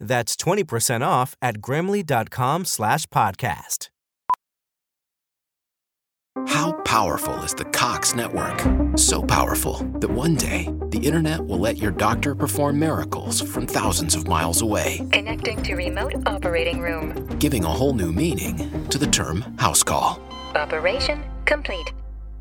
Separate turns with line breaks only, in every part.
That's 20% off at grammarly.com slash podcast.
How powerful is the Cox network? So powerful that one day the internet will let your doctor perform miracles from thousands of miles away,
Connecting to remote operating room.
giving a whole new meaning to the term house call.
Operation complete.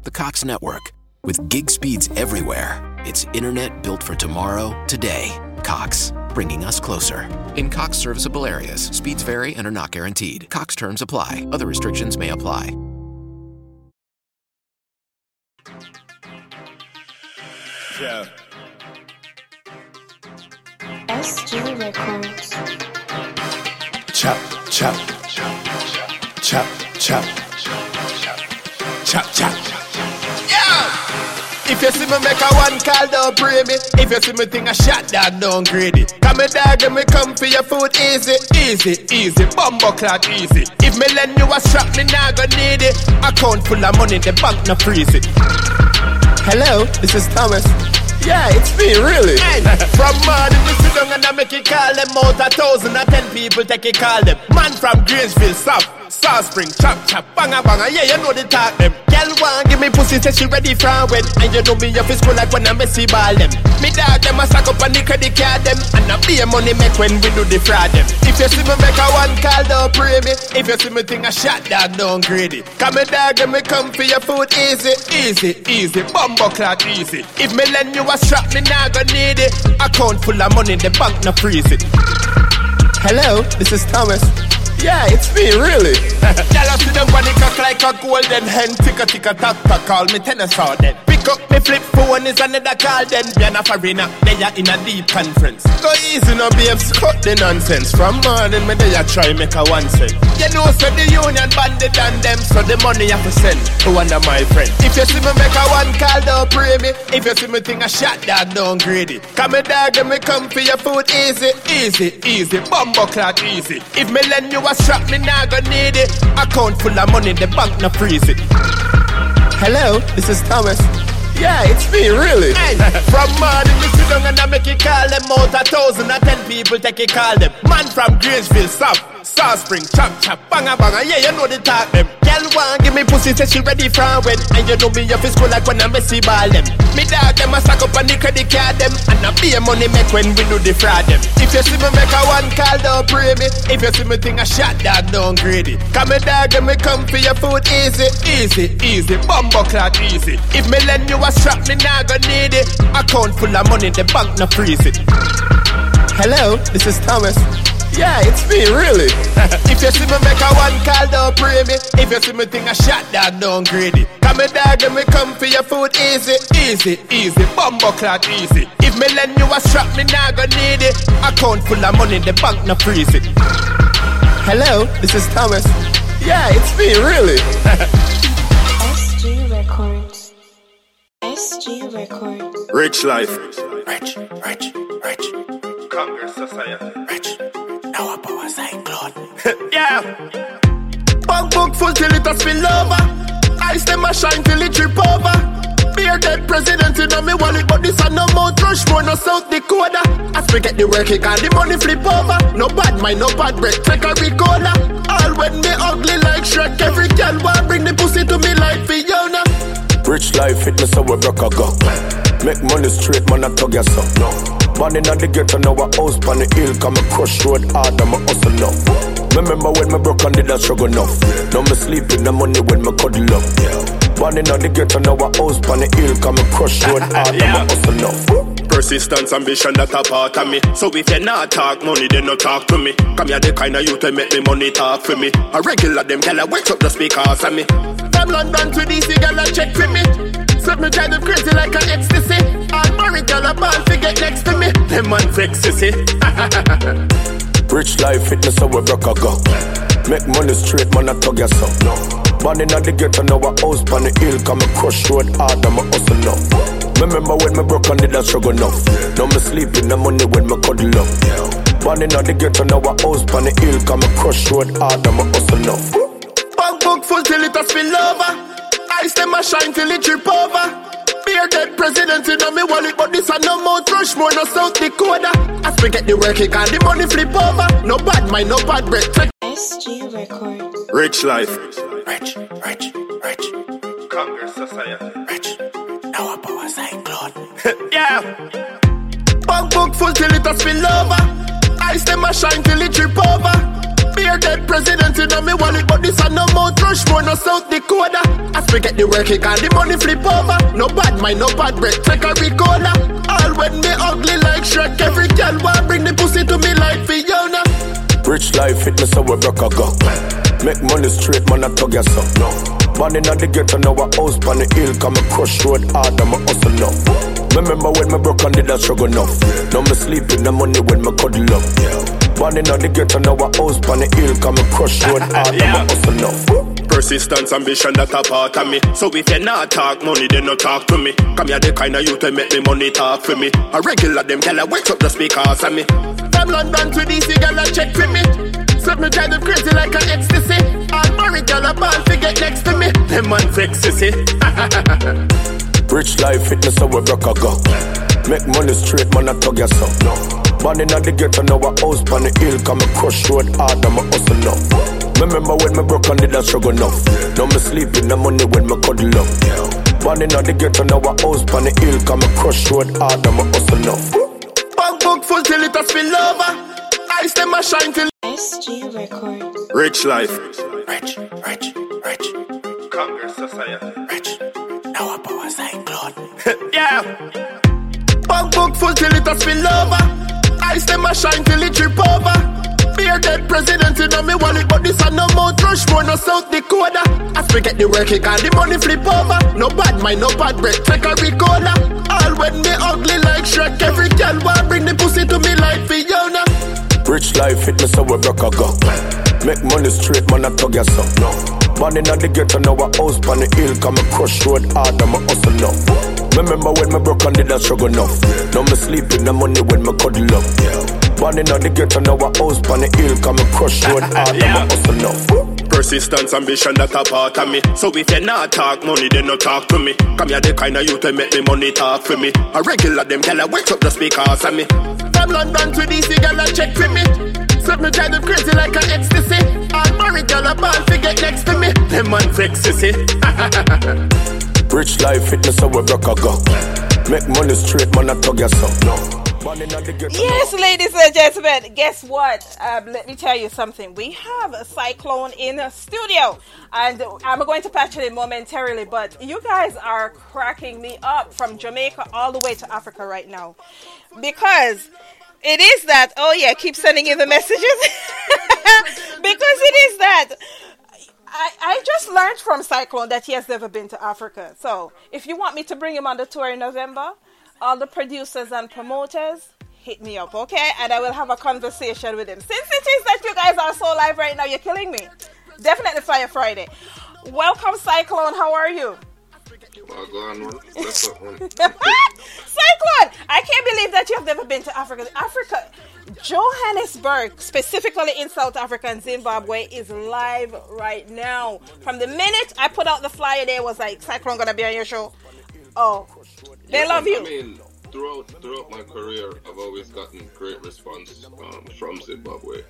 The Cox network. With gig speeds everywhere, it's internet built for tomorrow, today. Cox, bringing us closer. In Cox serviceable areas, speeds vary and are not guaranteed. Cox terms apply, other restrictions may apply.
Yeah.
SG Records.
Chop, chop, chop, chop, chop, chop. If you see me make a one call, don't pray me. If you see me think a shot, dog, don't grade it. Come me dog me come for your food easy, easy, easy. Bumbo clock easy. If me lend you a strap, me nah go need it. Account full of money, the bank no freeze it. Hello, this is Thomas. Yeah, it's me, really. from morning, we sit down and I make it call them out a thousand and ten people take it call them. Man from Greensville, South, South Spring, chop chop, banga banga, yeah, you know the talk them. Girl want give me pussy, say she ready for when, and you know me off school like when I messy ball them. Me dog them a sack up on the credit card them, and I be a money make when we do the fraud them. If you see me make a one call, don't pray me. If you see me think a shot, dog, don't it. Come me dog and me come for your food easy, easy, easy, bumbo clock easy. If me lend you a strap, me nah go need it. Account full of money, the bank no freeze it. Hello, this is Thomas. Yeah, it's me, really. Y'all see them when cock like a golden hen. Tick a tick a tack tack, call me tennis all then. Pick up me flip phone is another call then. Be an farina, they are in a deep conference. Go easy no babes, cut the nonsense. From morning me they a try make a one cent. You know so the union bandit and them, so the money have to send to one of my friend. If you see me make a one call, don't pray me. If you see me think a shot, dog, don't grade it. Come me dog and me come for your food easy, easy, easy. Bumbo clock easy. If me lend you a strap, me nah go need it. Account full of money, the bank no freeze it. Hello, this is Thomas. Yeah, it's me, really. from morning, we sit down and I make it call them out a thousand and ten people take it call them. Man from Greensville, South, South Spring, chop chop, banga banga, yeah, you know the talk them. Girl want give me pussy, say she ready for when, and you know me off school like when I messy ball them. Me dog them a stack up on the credit card them, and I be a money make when we do the fraud them. If you see me make a one call, don't pray me. If you see me think a shot, dog, don't it. Come me dog and me come for your food easy, easy, easy, bumbo clock easy. If me lend you a strap, me nah go need it. Account full of money, the bank no freeze it. Hello, this is Thomas. Yeah, it's me, really. if you see me make a one call, don't pray me. If you see me think a shot, dog, don't grade it. Come me dog and me come for your food easy, easy, easy, bumbo clock easy. If me lend you a strap, me nah go need it. Account full of money, the bank no freeze it. Hello, this is Thomas. Yeah, it's me, really.
SG Records. SG Records.
Rich life. Rich, rich, rich. Congress society. Rich. Now a power cyclone. yeah. Bank book full till it a spill over. Ice them a shine till it trip over. Beer dead president in me wallet, but this a no Mount Rushmore, no South Dakota. As we get the work, it and the money flip over. No bad mind, no bad breath, take a Ricola. All when me ugly like Shrek, every girl want bring the pussy to me like Fiona.
Rich life, fitness, so we broke a go. Make money straight, man, I tug yourself. No. Born in the ghetto, now a house on the hill. Come a crush road hard, I'm a hustle enough. Remember when me broke and did that struggle enough. Now me sleeping the money when me cuddle up. Born in the ghetto, now a house on the hill. Come a crush road hard, I'm a hustle enough.
Persistence, ambition, that a part of me. So if you not talk money, then no talk to me. Come here, the kind of youth that make me money talk for me. A regular them gyal wake up just because of me. From London to DC, gyal check for me. Set me drive them crazy like an ecstasy. All married gyal a ball to get next to me. Them vex sissy.
Rich life fitness, so we broke a go. Make money straight, man, I tug yourself. No. Born in the ghetto, now a house on the hill. Come a crush road hard, I'm a hustle enough. Remember when me broke and did that struggle enough. Now me sleeping the money when me cuddle up. Born in the ghetto, now a house on the hill. Come a crush road hard, I'm a hustle enough.
Bank book full till it a spill over. Ice them a shine till it drip over. Bearded president in me wallet, but this a no more rush more no South Dakota. As we get the work, it can the money flip over. No bad mind, no bad breath. Take
SG Records.
Rich life.
Rich, rich, rich,
Congress society.
rich. Noah Power Xyclone.
yeah. Bank book full till it a spill over. Ice them a shine till it drip over. Bearded president in me wallet, but this a no more rush more no South Dakota. As we get the work, it the money flip over. No bad mind, no bad breath. Take a Ricola. All when me ugly like Shrek. Every girl want bring the pussy to me like Fiona.
Rich life fitness, so we broke a go. Make money straight, man, I tug yourself. No. Born in the ghetto, now a house on the hill. Come a crush road hard, I'm a hustle enough. Remember when me broke and did that struggle enough. Now me sleeping the money when me cuddle up. Born in the ghetto, now I house on the hill. Come a crush road hard, I'm a hustle enough.
Persistence, ambition, that a part of me. So if you not talk money, then no talk to me. Come here, the kind of youth to make me money talk for me. A regular them gyal wake up just because of me. From London to DC, gyal check for me. Set me drive them crazy like an ecstasy. All married gyal a ball to get next to me. Them man vex sissy.
Rich life fitness, so we broke a go. Make money straight, man, I tug yourself. No. Born in the ghetto, now a house on the hill. Come a crush road hard, I'm a hustle enough. Remember when me broke and did that struggle enough. Now me sleeping the money when me cuddle up. Born in the ghetto, now a house on the hill. Come a crush road hard, I'm a hustle enough.
Bank book full till it a spill over. Ice them a shine till
SG Records.
Rich life.
Rich, rich, rich,
Congress society.
rich. Noah Power Xyclone.
yeah. Bank book full till it a spill over. Ice them a shine till it drip over. Bearded president in me wallet, but this a no more rush more no South Dakota. As we get the work, it can the money flip over. No bad mind, no bad breath. Take a Ricola. All when me ugly like Shrek. Every girl want bring the pussy to me like Fiona.
Rich life fitness, so we broke a go. Make money straight, man, I tug yourself. No. Born in the ghetto, now a house on the hill. Come a crush road hard, I'm a hustle enough. Remember when me broke and did that struggle enough. Now me sleeping the money when me cuddle up. Born in the ghetto, now a house on the hill. Come a crush road hard, I'm a hustle enough.
Persistence, ambition, that a part of me. So if you not talk money, then no talk to me. Come here, the kind of youth that make me money talk for me. A regular them gyal wake up just because of me. From London to DC, gyal I check for me. Set me drive them crazy like an ecstasy. All married gyal a ball to get next to me. Them man vex sissy.
Rich life fitness, so we broke a go. Make money straight, man, I tug yourself. No. Born in the ghetto,
Yes, ladies and gentlemen, guess what? Um, let me tell you something. We have a Xyclone in the studio, and I'm going to patch it in momentarily. But you guys are cracking me up from Jamaica all the way to Africa right now, because it is that. Oh yeah, keep sending in the messages because it is that. I, I just learned from Xyclone that he has never been to Africa. So if you want me to bring him on the tour in November, all the producers and promoters, hit me up, okay? And I will have a conversation with him. Since it is that you guys are so live right now, you're killing me. Definitely Fire Friday. Welcome, Xyclone. How are you?
Well, go on, man. What's up, man?
Xyclone! I can't believe that you have never been to Africa. Africa, Johannesburg, specifically in South Africa and Zimbabwe, is live right now. From the minute I put out the flyer, there was like, Xyclone gonna be on your show. Oh, they love you.
I mean, throughout throughout my career, I've always gotten great response um, from Zimbabwe.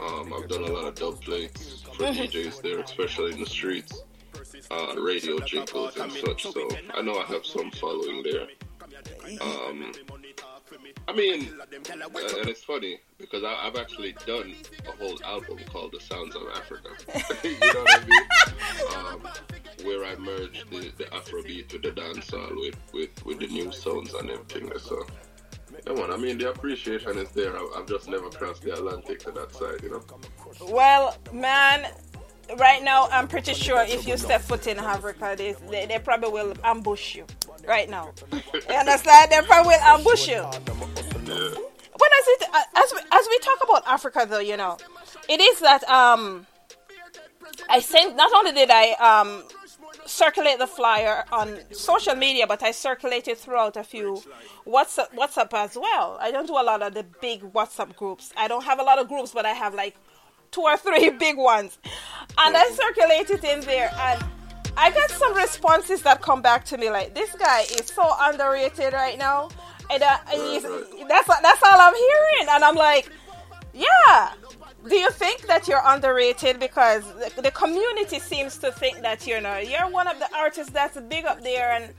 Um, I've done a lot of dub plates for
Mm-hmm.
DJs there, especially in the streets, uh, radio jingles and such. So I know I have some following there. Um, I mean, uh, and it's funny because I, I've actually done a whole album called "The Sounds of Africa." you know what I mean? Um, where I merged the, the Afrobeat with the dancehall with, with, with the new sounds and everything. So, yeah, man. I mean, the appreciation is there. I, I've just never crossed the Atlantic to that side, you know.
Well, man, right now I'm pretty sure if you step foot in Africa, they, they, they probably will ambush you. Right now, you understand? They probably will ambush you. When as it as we, as we talk about Africa, though, you know, it is that um, I sent. Not only did I um circulate the flyer on social media, but I circulated throughout a few WhatsApp WhatsApp as well. I don't do a lot of the big WhatsApp groups. I don't have a lot of groups, but I have like two or three big ones, and I circulated it in there and. I got some responses that come back to me like this guy is so underrated right now, and uh, he's, that's that's all I'm hearing, and I'm like, yeah. Do you think that you're underrated because the, the community seems to think that you know you're one of the artists that's big up there and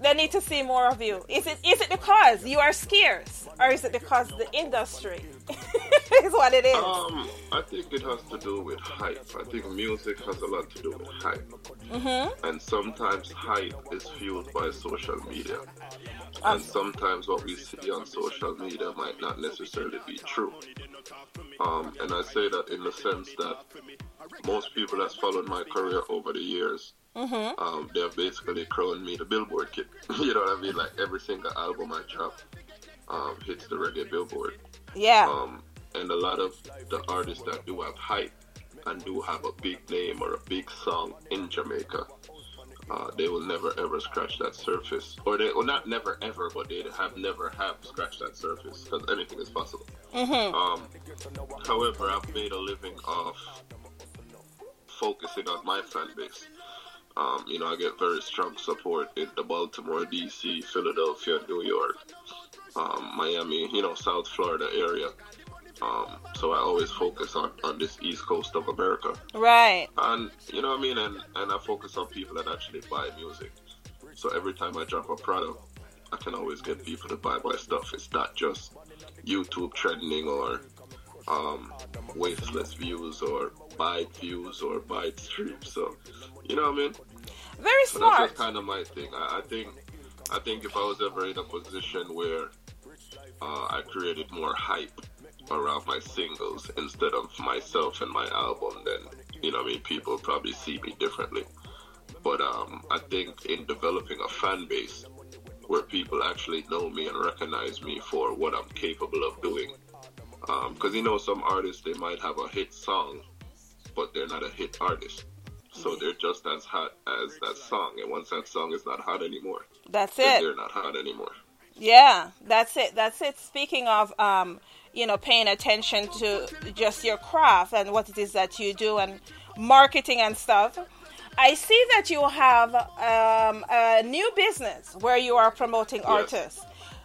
they need to see more of you? Is it is it because you are scarce, or is it because the industry is what it is?
Um, I think it has to do with hype. I think music has a lot to do with hype.
Mm-hmm.
And sometimes hype is fueled by social media. And sometimes what we see on social media might not necessarily be true. Um, and I say that in the sense that most people that's followed my career over the years,
Mm-hmm.
um, they're basically crowned me the Billboard kid. you know what I mean? Like every single album I drop um, hits the reggae Billboard.
Yeah.
Um, and a lot of the artists that do have hype and do have a big name or a big song in Jamaica, uh, they will never ever scratch that surface. Or they, well, not never ever, but they have never have scratched that surface because anything is possible.
Mm-hmm.
Um, however, I've made a living off focusing on my fan base. Um, you know, I get very strong support in the Baltimore, DC, Philadelphia, New York, um, Miami, you know, South Florida area. Um, so I always focus on, on this East Coast of America.
Right.
And, you know what I mean? And, and I focus on people that actually buy music. So every time I drop a product, I can always get people to buy my stuff. It's not just YouTube trending or um, wasteless views or buy views or buy streams. So, you know what I mean?
Very
So that's just kind of my thing. I, I think, I think if I was ever in a position where uh, I created more hype around my singles instead of myself and my album, then you know, what I mean, people probably see me differently. But um, I think in developing a fan base where people actually know me and recognize me for what I'm capable of doing, because you know, some artists they might have a hit song, but they're not a hit artist. So they're just as hot as that song, and once that song is not hot anymore,
That's it.
they're not hot anymore.
Yeah, that's it. That's it. Speaking of, um, you know, paying attention to just your craft and what it is that you do and marketing and stuff. I see that you have um, a new business where you are promoting artists.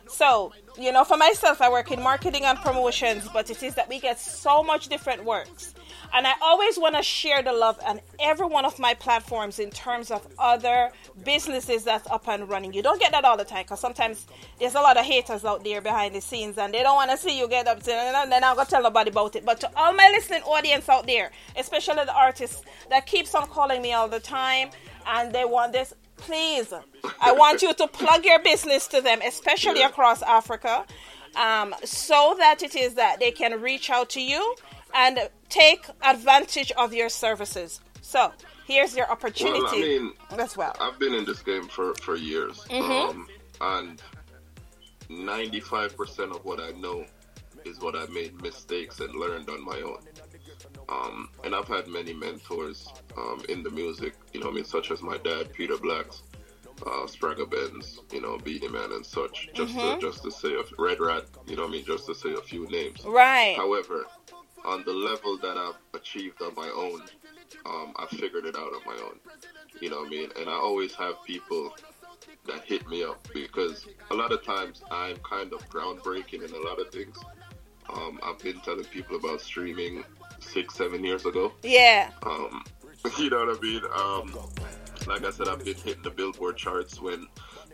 So, you know, for myself, I work in marketing and promotions, but it is that we get so much different works. And I always want to share the love on every one of my platforms in terms of other businesses that's up and running. You don't get that all the time because sometimes there's a lot of haters out there behind the scenes and they don't want to see you get up to and then I'm to tell nobody about it. But to all my listening audience out there, especially the artists that keeps on calling me all the time and they want this, please, I want you to plug your business to them, especially across Africa, um, so that it is that they can reach out to you and take advantage of your services. So here's your opportunity
Well, I mean,
as well.
I've been in this game for, for years.
Mhm.
Um, and 95% of what I know is what I made mistakes and learned on my own. Um, and I've had many mentors um, in the music, you know, I mean, such as my dad, Peter Blacks, uh, Spragga Benz, you know, Beenie Man and such, just
Mhm.
to just to say a Red Rat, you know, what I mean, just to say a few names.
Right.
However, on the level that I've achieved on my own, um, I figured it out on my own. You know what I mean? And I always have people that hit me up because a lot of times I'm kind of groundbreaking in a lot of things. Um, I've been telling people about streaming six, seven years ago.
Yeah.
Um, you know what I mean? Um, like I said, I've been hitting the Billboard charts when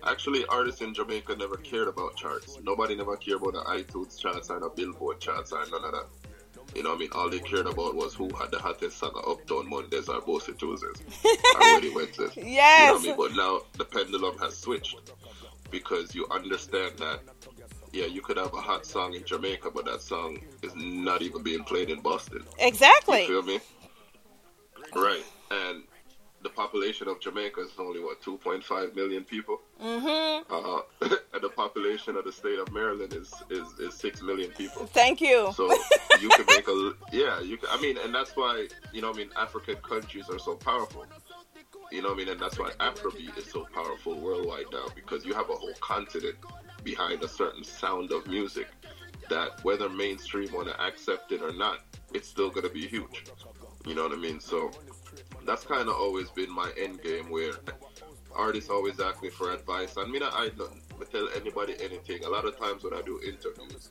Actually, artists in Jamaica never cared about charts. Nobody never cared about the iTunes charts or the Billboard charts or none of that. You know what I mean? All they cared about was who had the hottest song of Uptown Mondays or Boasy Tuesdays or Wedding Wednesdays. You know
Yes.
what I mean? But now the pendulum has switched because you understand that, yeah, you could have a hot song in Jamaica, but that song is not even being played in Boston.
Exactly.
You feel me? Right. And the population of Jamaica is only, what, 2.5 million people?
Mm-hmm.
Uh, and the population of the state of Maryland is, is, is 6 million people.
Thank you.
So you can make a yeah. You can, I mean, and that's why you know I mean African countries are so powerful. You know what I mean, and that's why Afrobeat is so powerful worldwide now because you have a whole continent behind a certain sound of music that whether mainstream want to accept it or not, it's still gonna be huge. You know what I mean? So that's kind of always been my end game where artists always ask me for advice. I mean, I don't tell anybody anything. A lot of times when I do interviews,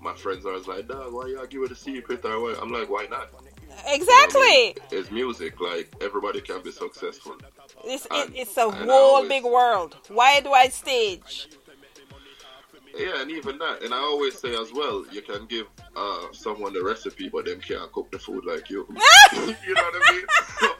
my friends are always like, "Dog, why you give it a secret?" Or what? I'm like, "Why not?"
Exactly.
It's music. Like everybody can be successful.
It's,
And-
it's a whole
always-
big world. Wide, wide stage.
Yeah, and even that. And I always say as well, you can give uh, someone the recipe, but them can't cook the food like you. you know what I mean? So,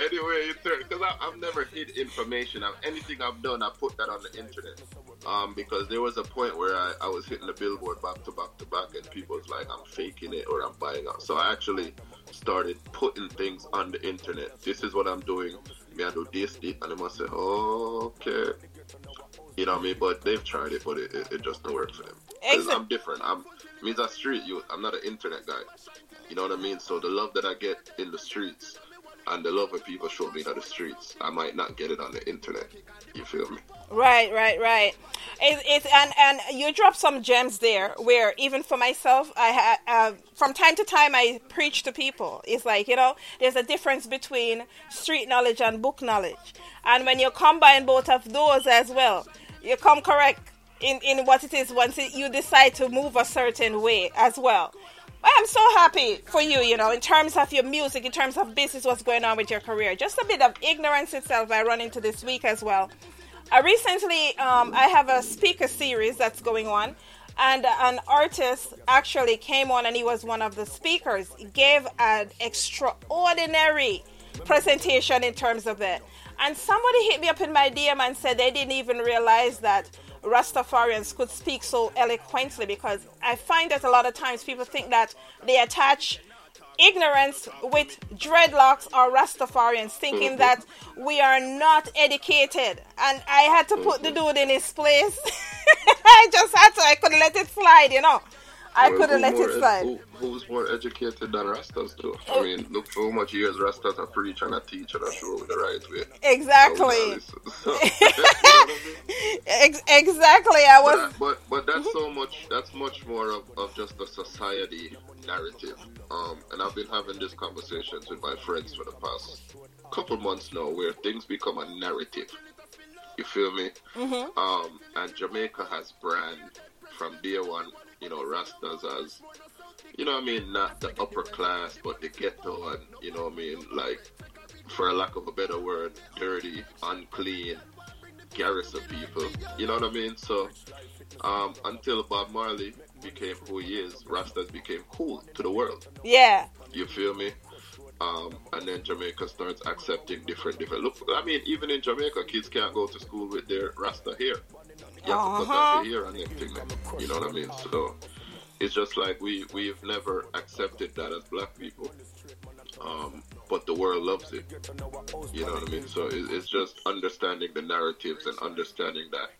anyway, because I've never hid information. I've, anything I've done, I put that on the internet. Um, because there was a point where I, I was hitting the billboard back to back to back, and people was like, I'm faking it or I'm buying out. So I actually started putting things on the internet. This is what I'm doing. Me, I do this, this, and they must say, oh, okay. You know what I mean? But they've tried it, but it, it, it just don't work for them.
Exa-
I'm different. I'm means a street youth. I'm not an internet guy. You know what I mean? So the love that I get in the streets and the love that people show me on the streets, I might not get it on the internet. You feel me?
Right, right, right. It, it's and and you drop some gems there. Where even for myself, I ha, uh, from time to time I preach to people. It's like you know, there's a difference between street knowledge and book knowledge, and when you combine both of those as well, you come correct in in what it is once you decide to move a certain way as well. I'm so happy for you, you know, in terms of your music, in terms of business, what's going on with your career. Just a bit of ignorance itself I run into this week as well. I recently, um, I have a speaker series that's going on, and an artist actually came on and he was one of the speakers. He gave an extraordinary presentation in terms of it. And somebody hit me up in my DM and said they didn't even realize that Rastafarians could speak so eloquently because I find that a lot of times people think that they attach ignorance with dreadlocks or Rastafarians, thinking mm-hmm. that we are not educated. And I had to put the mm-hmm. dude in his place. I just had to, I couldn't let it slide, you know. I couldn't let it slide.
who- who's more educated than Rastas do? I mean, look for how much years Rastas are preach and a teach and show the right way.
Exactly.
So, you know what I mean?
Ex- exactly. I
But,
was.
but but that's so much. That's much more of, of just the society narrative. Um, and I've been having these conversations with my friends for the past couple months now, where things become a narrative. You feel me?
Mhm.
Um, and Jamaica has brand from day one. You know, Rastas as you know what I mean, not the upper class, but the ghetto, and you know what I mean, like for lack of a better word, dirty, unclean, garrison people. You know what I mean? So um, until Bob Marley became who he is, Rastas became cool to the world.
Yeah.
You feel me? Um, and then Jamaica starts accepting different, different. Look, I mean, even in Jamaica, kids can't go to school with their Rasta hair. You have to cut
Uh-huh.
off your hair and everything. man. You know what I mean? So it's just like we we've never accepted that as black people. Um, but the world loves it. You know what I mean? So it, it's just understanding the narratives and understanding that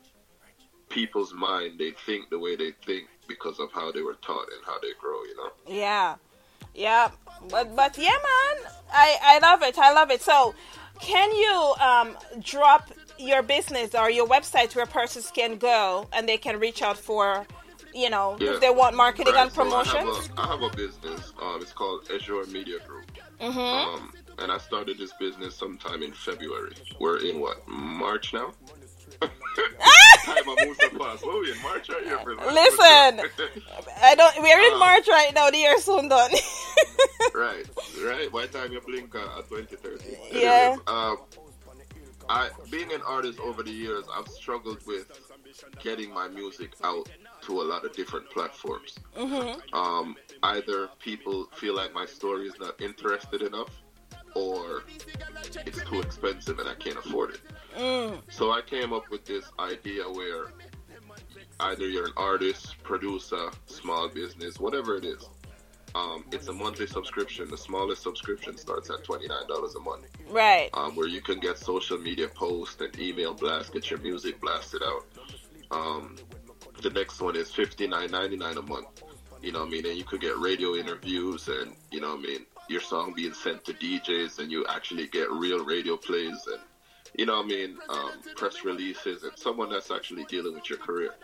people's mind they think the way they think because of how they were taught and how they grow. You know?
Yeah, yeah, but but yeah, man, I I love it. I love it. So, can you um drop your business or your website where persons can go and they can reach out for, you know,
Yeah.
if they want marketing
Right,
and
so I have a- I have, a, business. Um, it's called Azure Media Group.
Mhm.
Um, and I started this business sometime in February. We're in what March now. Time I moved so fast. What are in March or April?
Listen, I don't. We're in
Uh,
March right now. The year's soon done.
right, right. By the time you blink uh, at 2030.
Yeah.
Anyways, um, I being an artist over the years, I've struggled with getting my music out to a lot of different platforms.
Mm-hmm.
Um, either people feel like my story is not interested enough, or it's too expensive and I can't afford it.
Mm.
So I came up with this idea where either you're an artist, producer, small business, whatever it is. Um, it's a monthly subscription. The smallest subscription starts at twenty nine dollars a month.
Right.
Um, where you can get social media posts and email blasts, get your music blasted out. Um, the next one is fifty nine ninety nine a month. You know what I mean? And you could get radio interviews and you know what I mean, your song being sent to DJs and you actually get real radio plays and you know what I mean, um, press releases and someone that's actually dealing with your career.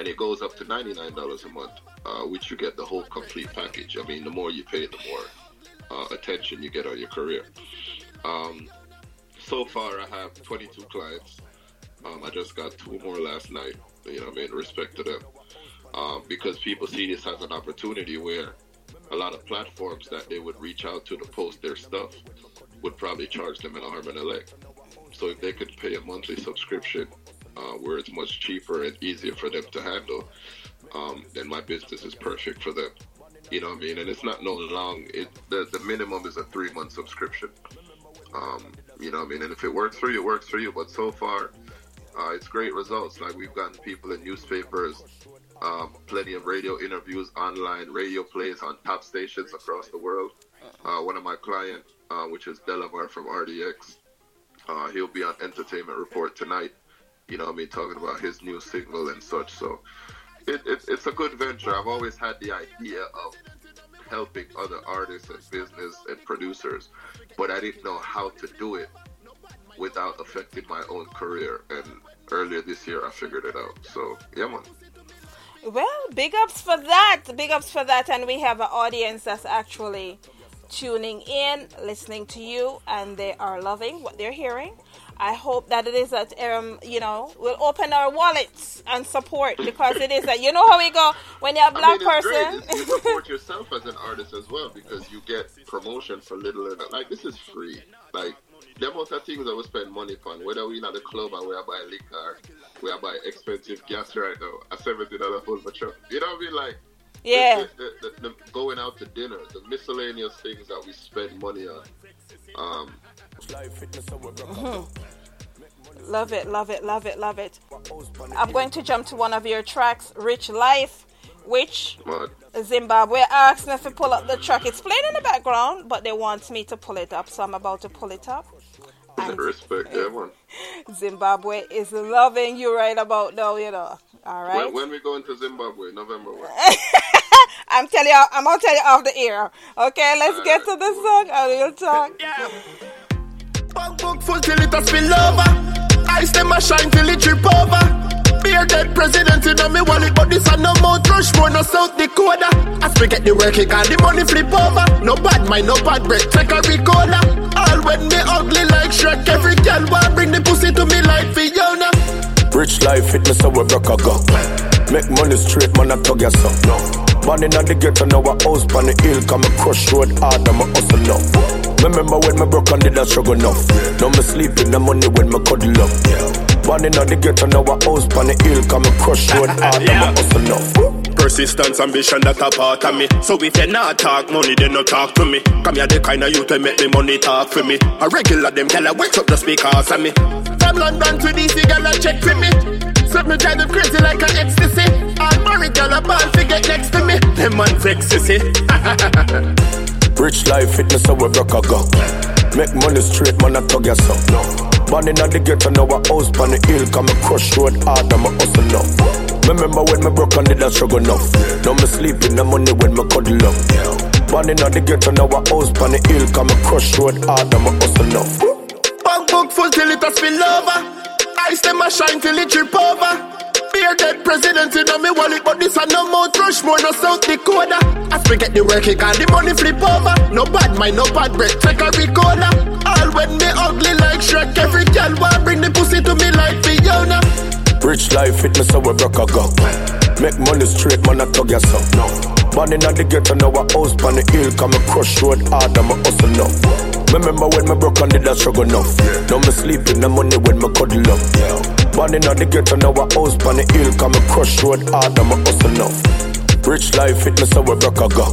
And it goes up to ninety nine dollars a month, uh, which you get the whole complete package. I mean, the more you pay, the more uh, attention you get on your career. Um, so far, I have 22 clients. Um, I just got two more last night. You know, I mean, respect to them, um, because people see this as an opportunity where a lot of platforms that they would reach out to to post their stuff would probably charge them an arm and a leg. So if they could pay a monthly subscription, uh, where it's much cheaper and easier for them to handle, um, then my business is perfect for them. You know what I mean? And it's not no long. It the, the minimum is a three month subscription. Um, you know what I mean? And if it works for you, it works for you. But so far, uh, it's great results. Like we've gotten people in newspapers, um, plenty of radio interviews, online radio plays on top stations across the world. Uh, one of my clients, uh, which is Delamar from RDX, uh, he'll be on Entertainment Report tonight. You know I mean? Talking about his new single and such. So it, it, it's a good venture. I've always had the idea of helping other artists and business and producers, but I didn't know how to do it without affecting my own career. And earlier this year, I figured it out. So yeah, man.
Well, big ups for that. Big ups for that. And we have an audience that's actually tuning in, listening to you, and they are loving what they're hearing. I hope that it is that um you know we'll open our wallets and support because it is that you know how we go when you're a black
I mean,
person.
Great. You support yourself as an artist as well because you get promotion for little and like this is free. Like the amount of things that we spend money on, whether we in at the club and we are buying liquor, we are buying expensive gas right now, a seventy dollar full for truck. You know what I mean? Like
yeah.
the, the, the going out to dinner, the miscellaneous things that we spend money on. Um,
Mm-hmm. Love it, love it, love it, love it. I'm going to jump to one of your tracks, Rich Life, which
but
Zimbabwe asked me to pull up the track. It's playing in the background, but they want me to pull it up, so I'm about to pull it up. And
respect that one.
Zimbabwe is loving you right about now, you know. All right.
When, when we going to Zimbabwe, November what?
I'm telling you, I'm gonna tell you off the air. Okay, let's get to the song and we'll talk.
Bank book full till it a spill over. Ice them a shine till it trip over. Bearded president in me wallet, but this a no Mount Rushmore, no South Dakota. As we get the work, it the money flip over. No bad mind, no bad break, take a Ricola. All when me ugly like Shrek, every girl want bring the pussy to me like Fiona.
Rich life, it me so we broke a go. Make money straight, man, I tug yourself. No. Born in the ghetto, now a house on the hill. Come a crush road hard, I'm a hustle now. Remember when me broke and did a struggle enough. Now me sleeping the money when me cuddle up. Born in the ghetto, now a house on the hill. Come a crush road hard, I'm a hustle now.
Persistence, ambition, that a part of me. So if you not talk money, then no talk to me. Come here, the kind of youth that make the money talk for me. A regular them tell I wakes up the speakers of me. From London to DC, girl, I check for me. Set me drive them crazy like an ecstasy. All married girl, a ball fi get next to me. Them man vex, you see.
Rich life, it me so we broke a go. Make money straight, man, I tug yourself. No. Born in the ghetto, now a house on the hill. Come a crush road hard, I'm a hustle now. Remember when me broke and did a struggle enough. Now me sleeping the money when me cuddle up. Born in the ghetto, now a house on the hill. Come a crush road hard, I'm a hustle now.
Bank book full till it a spill over. Ice them a shine till it trip over. Bearded president in me wallet, but this a no Mount Rushmore, no South Dakota. As we get the work, it and the money flip over. No bad mind, no bad break, take a Ricola. All when me ugly like Shrek, every girl want bring the pussy to me like Fiona.
Rich life, it me so we broke a go. Make money straight, man, I tug yourself. No. Born in the ghetto, now a house on the hill. Come a crush road hard, I'm a hustle now. Remember when me broke and did that struggle enough. Now me sleeping, the money when me cuddle up. Born in the ghetto, now a house on the hill. Come a crush road hard, I'm a hustle now. Rich life, fitness, so we broke a go.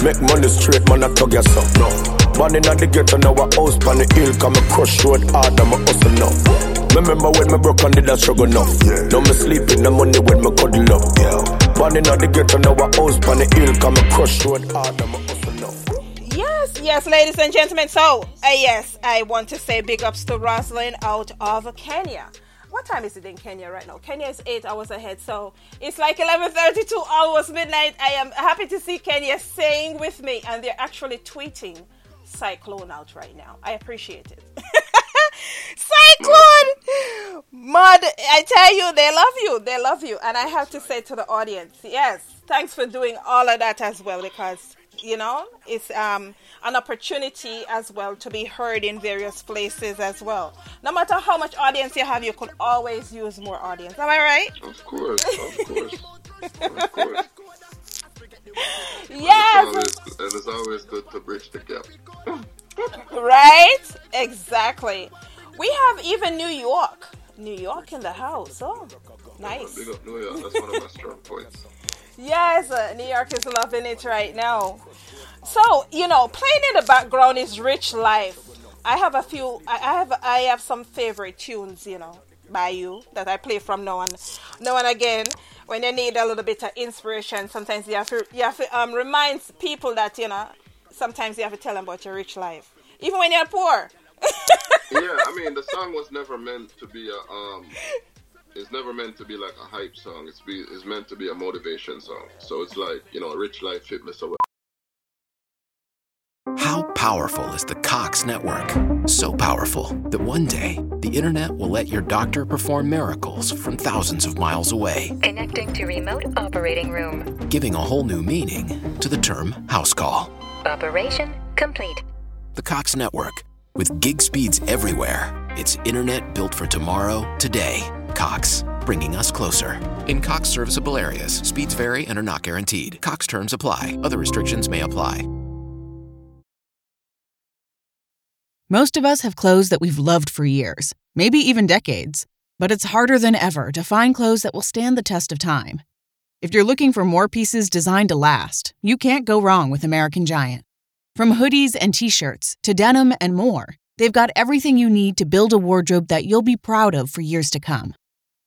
Make money straight, man, I tug yourself. No. Born in the ghetto, now a house on the hill. Come a crush road hard, I'm a hustle now. Remember when me broke and did that struggle enough. Now me sleeping, the money when me cuddle up. Born in the ghetto, now a house on the hill. Come a crush road hard, I'm a hustle now.
Yes, yes, ladies and gentlemen. So, uh, yes, I want to say big ups to Rosalind out of Kenya. What time is it in Kenya right now? Kenya is eight hours ahead, so it's like 11:32, almost midnight. I am happy to see Kenya staying with me, and they're actually tweeting Xyclone out right now. I appreciate it. mud. I tell you, they love you. They love you, and I have to say to the audience, yes, thanks for doing all of that as well, because you know it's um, an opportunity as well to be heard in various places as well. No matter how much audience you have, you could always use more audience. Am I right?
Of course, of course, of course.
Yes.
It's always, and it's always good to bridge the gap.
Right? Exactly. We have even New York. New York in the house. Oh, nice.
Big up New York. That's one of my strong points.
Yes, uh, New York is loving it right now. So, you know, playing in the background is Rich Life. I have a few I have I have some favorite tunes, you know, by you that I play from now and now and again. When you need a little bit of inspiration, sometimes you have to you have to um remind people that, you know, sometimes you have to tell them about your rich life. Even when you're poor.
Yeah, I mean the song was never meant to be a um it's never meant to be like a hype song. It's be it's meant to be a motivation song. So it's like, you know, a rich life fitness or
How powerful is the Cox network? So powerful that one day the internet will let your doctor perform miracles from thousands of miles away,
Connecting to remote operating room.
giving a whole new meaning to the term house call.
Operation complete.
The Cox network, with gig speeds everywhere, it's internet built for tomorrow, today. Cox, bringing us closer. In Cox serviceable areas, speeds vary and are not guaranteed. Cox terms apply, other restrictions may apply.
Most of us have clothes that we've loved for years, maybe even decades, but it's harder than ever to find clothes that will stand the test of time. If you're looking for more pieces designed to last, you can't go wrong with American Giant. From hoodies and t shirts to denim and more, they've got everything you need to build a wardrobe that you'll be proud of for years to come.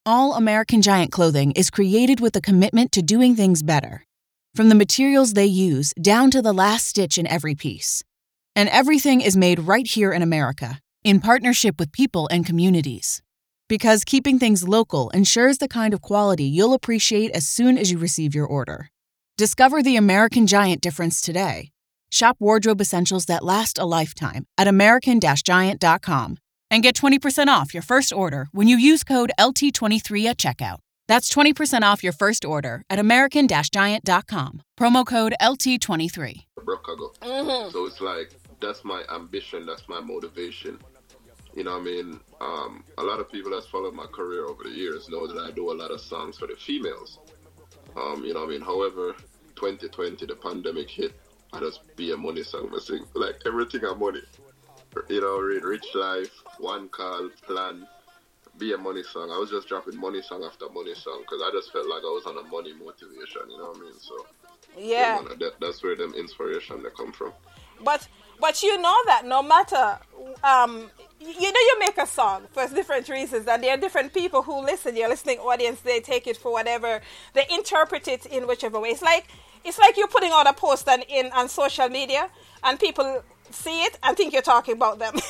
All American Giant clothing is created with a commitment to doing things better. From the materials they use down to the last stitch in every piece. And everything is made right here in America, in partnership with people and communities. Because keeping things local ensures the kind of quality you'll appreciate as soon as you receive your order. Discover the American Giant difference today. Shop wardrobe essentials that last a lifetime at American Giant.com and get 20% off your first order when you use code LT23 at checkout. That's 20% off your first order at American Giant.com. Promo code LT23.
Brocago. So it's like that's my ambition, that's my motivation. You know what I mean? Um, a lot of people that's followed my career over the years know that I do a lot of songs for the females. Um, you know what I mean? However, 2020, the pandemic hit, I just be a money song. I sing like everything I money. You know, read Rich Life, One Call, Plan, be a money song. I was just dropping money song after money song because I just felt like I was on a money motivation. You know what I mean? So
Yeah.
man, that, that's where them inspiration they come from.
But but you know that no matter um you know you make a song for different reasons and there are different people who listen your listening audience they take it for whatever they interpret it in whichever way it's like it's like you're putting out a post on in on social media and people see it and think you're talking about them.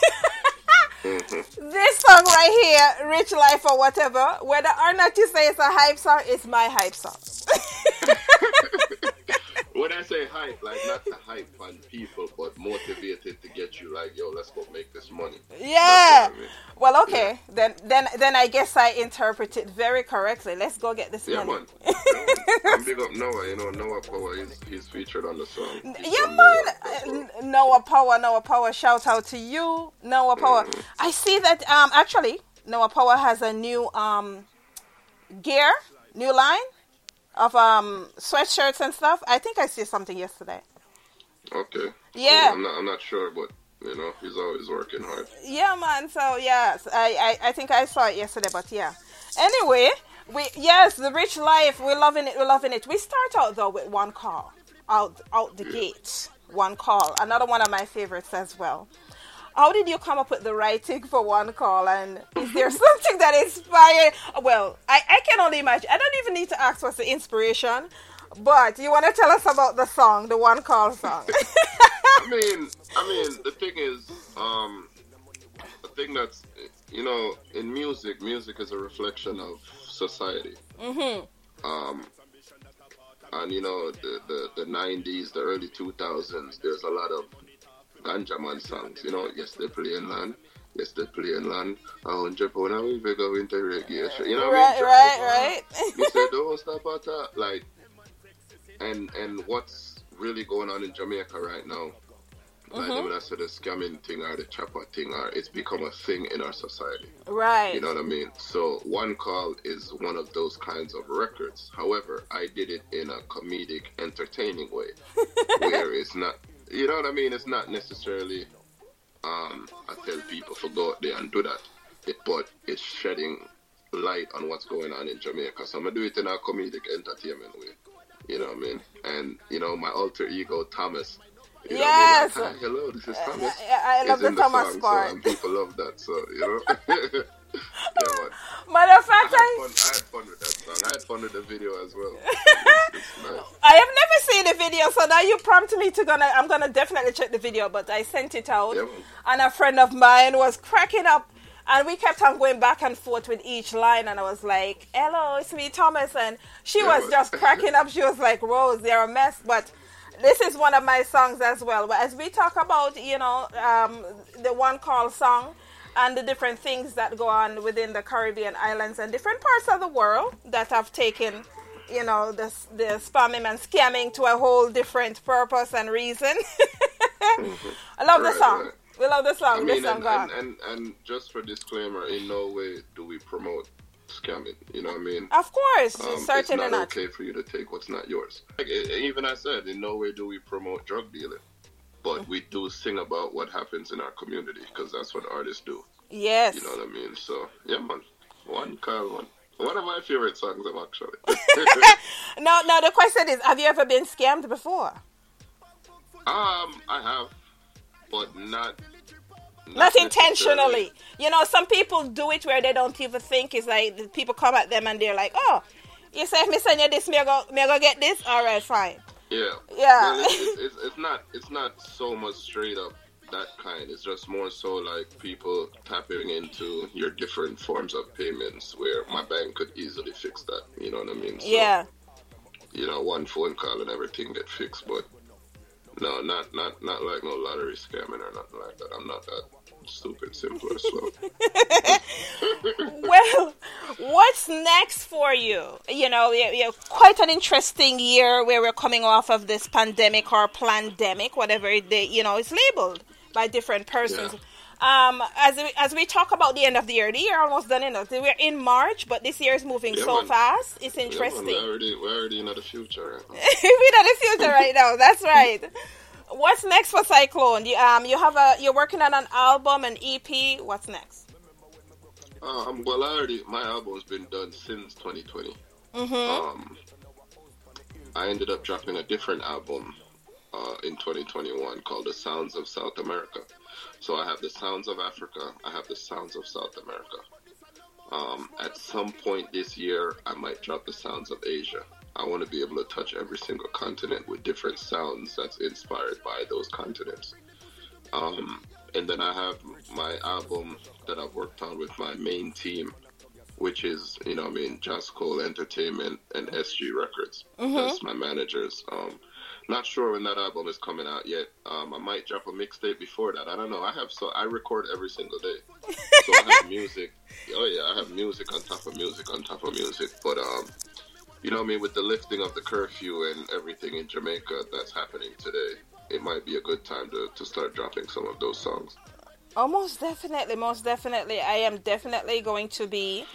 This song right here rich life or whatever whether or not you say it's a hype song it's my hype song
When I say hype, like not to hype on people, but motivated to get you like, yo, let's go make this money.
Yeah.
I mean.
Well, okay. Then, then, then I guess I interpret it very correctly. Let's go get this
Yeah,
money.
man. I'm big up Noah. You know, Noah Power. is he's featured on the song. He's
Yeah, man. Uh, Noah Power, Noah Power. Shout out to you, Noah Power. I see that. Um, actually, Noah Power has a new um gear, new line. Of um sweatshirts and stuff. I think I see something yesterday.
Okay.
Yeah.
I'm not. I'm not sure, but you know, he's always working hard.
Yeah, man. So yes, I, I I think I saw it yesterday, but yeah. Anyway, we yes, the rich life. We're loving it. We're loving it. We start out though with one call out out the gate. One call. Another one of my favorites as well. How did you come up with the writing for one call? And is there something that inspired? Well, I, I can only imagine. I don't even need to ask what's the inspiration, but you want to tell us about the song, the one call song?
I mean, I mean, the thing is, um, the thing that's, you know, in music, music is a reflection of society.
mm-hmm.
Um, and you know, the, the, the 90s, the early 2000s, there's a lot of ganja man songs. You know, yes, they play in land. Yes, they play in land. A hundred pound and we go into reggae. You know what
right,
I mean?
right, right. right.
you said don't stop at that. Like, and and what's really going on in Jamaica right now? Like
Mhm.
when I said the scamming thing or the chopper thing, or it's become a thing in our society.
Right.
You know what I mean? So one call is one of those kinds of records. However, I did it in a comedic, entertaining way, where it's not. You know what I mean? It's not necessarily. Um, I tell people to go out there and do that, it, but it's shedding light on what's going on in Jamaica. So I'm gonna do it in a comedic, entertainment way. You know what I mean? And you know my alter ego Thomas. You know,
Yes.
be like, hello, this is Thomas.
I- I love
Is
the Thomas
song,
part.
So, people love that, so you know. yeah.
Matter of fact,
I had, fun, I had fun with that song. I had fun with the video as well. It's nice.
I have never seen the video, so now you prompt me to gonna. I'm gonna definitely check the video, but I sent it out,
Yeah,
and a friend of mine was cracking up, and we kept on going back and forth with each line, and I was like, "Hello, it's me, Thomas," and she
Yeah,
was just cracking up. She was like, "Rose, they're a mess," but. This is one of my songs as well. But as we talk about, you know, um, the one call song and the different things that go on within the Caribbean islands and different parts of the world that have taken you know the the spamming and scamming to a whole different purpose and reason. I love the song.
right.
We love the song.
I
this
mean,
song
and, and, and, and just for disclaimer, in no way do we promote scamming. You know what I mean?
of course,
Um,
certainly
it's not,
not.
okay for you to take what's not yours. Like, even I said, in no way do we promote drug dealing, but we do sing about what happens in our community because that's what artists do.
Yes.
You know what I mean? So yeah, man, one call one. One of my favorite songs, actually.
No, no. The question is, have you ever been scammed before?
um, I have, but not.
Not,
necessarily.
intentionally. You know, some people do it where they don't even think. It's like people come at them and they're like, "Oh, you say if me send you this, me go, me go get this. All right, fine."
Yeah.
Yeah.
Well, it's, it's, it's, not. It's not so much straight up that kind. It's just more so like people tapping into your different forms of payments, where my bank could easily fix that. You know what I mean? So,
Yeah.
You know, one phone call and everything get fixed, but no, not not not like no lottery scamming or nothing like that. I'm not that stupid, simple, or slow.
well, what's next for you? You know, you quite an interesting year where we're coming off of this pandemic or pandemic, whatever it, they- you know, is labeled by different persons. Um, as we, as we talk about the end of the year, the year almost done enough. We're in March, but this year is moving
Yeah,
so
man.
fast. It's
Yeah,
interesting.
we're already we're already in the future. Right now.
we know the future right now. That's right. What's next for Xyclone? You, um, you have a you're working on an album, an EP. What's next?
Um, well, I already my album's been done since 2020.
Mm-hmm.
Um, I ended up dropping a different album uh, in 2021 called The Sounds of South America. So I have the sounds of Africa, I have the sounds of South America. Um, at some point this year, I might drop the sounds of Asia. I want to be able to touch every single continent with different sounds that's inspired by those continents. Um, and then I have my album that I've worked on with my main team, which is, you know, I mean, Just Cole Entertainment and SG Records.
Mhm.
That's my managers. Um, not sure when that album is coming out yet. Um, I might drop a mixtape before that. I don't know. I have so I record every single day, so I have music. Oh yeah, I have music on top of music on top of music. But um, you know, I mean, with the lifting of the curfew and everything in Jamaica that's happening today, it might be a good time to to start dropping some of those songs.
Oh, most definitely, most definitely. I am definitely going to be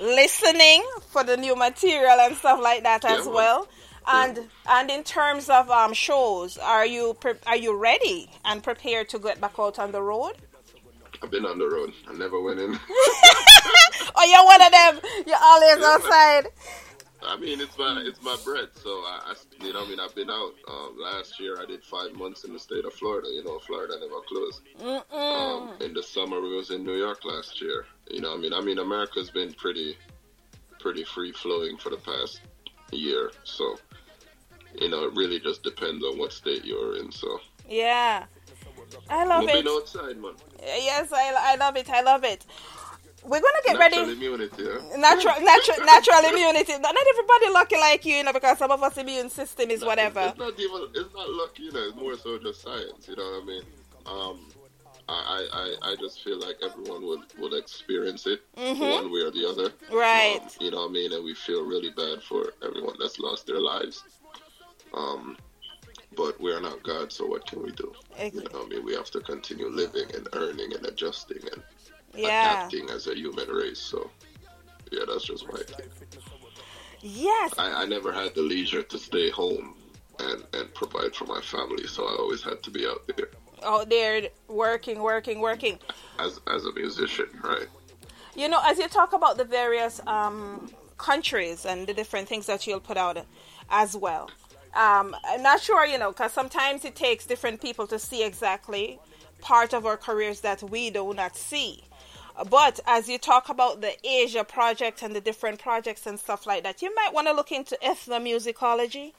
listening for the new material and stuff like that as
Yeah.
well. And and in terms of um, shows, are you pre- are you ready and prepared to get back out on the road?
I've been on the road. I never went in.
Oh, you're one of them. You're always outside.
I mean, it's my it's my bread. So I, I you know, I mean, I've been out. Um, last year, I did five months in the state of Florida. You know, Florida never closed. Um, in the summer, we was in New York last year. You know, I mean, I mean, America's been pretty pretty free flowing for the past year. So you know, it really just depends on what state you're in. So
Yeah, I love
we'll
it.
be outside, man.
Yes, I, I love it. I love it. We're gonna get ready.
Natural
ready.
immunity. Huh?
Natural, natural, natural immunity. Not not everybody lucky like you, you know, because some of us immune system is whatever.
It's not even. It's not luck, you know. It's more so just science. You know what I mean? Um, I, I, I- just feel like everyone would, would experience it one way or the other.
Right.
Um, you know what I mean? And we feel really bad for everyone that's lost their lives. Um, but we're not God, so what can we do? You know I mean? We have to continue living and earning and adjusting and
Yeah.
adapting as a human race. So, yeah, that's just my thing.
Yes.
I, I never had the leisure to stay home and, and provide for my family, so I always had to be out there
Out there working, working, working.
as as a musician, right?
You know, as you talk about the various um, countries and the different things that you'll put out as well, um, I'm not sure, you know, because sometimes it takes different people to see exactly part of our careers that we do not see. But as you talk about the Asia project and the different projects and stuff like that, you might want to look into ethnomusicology.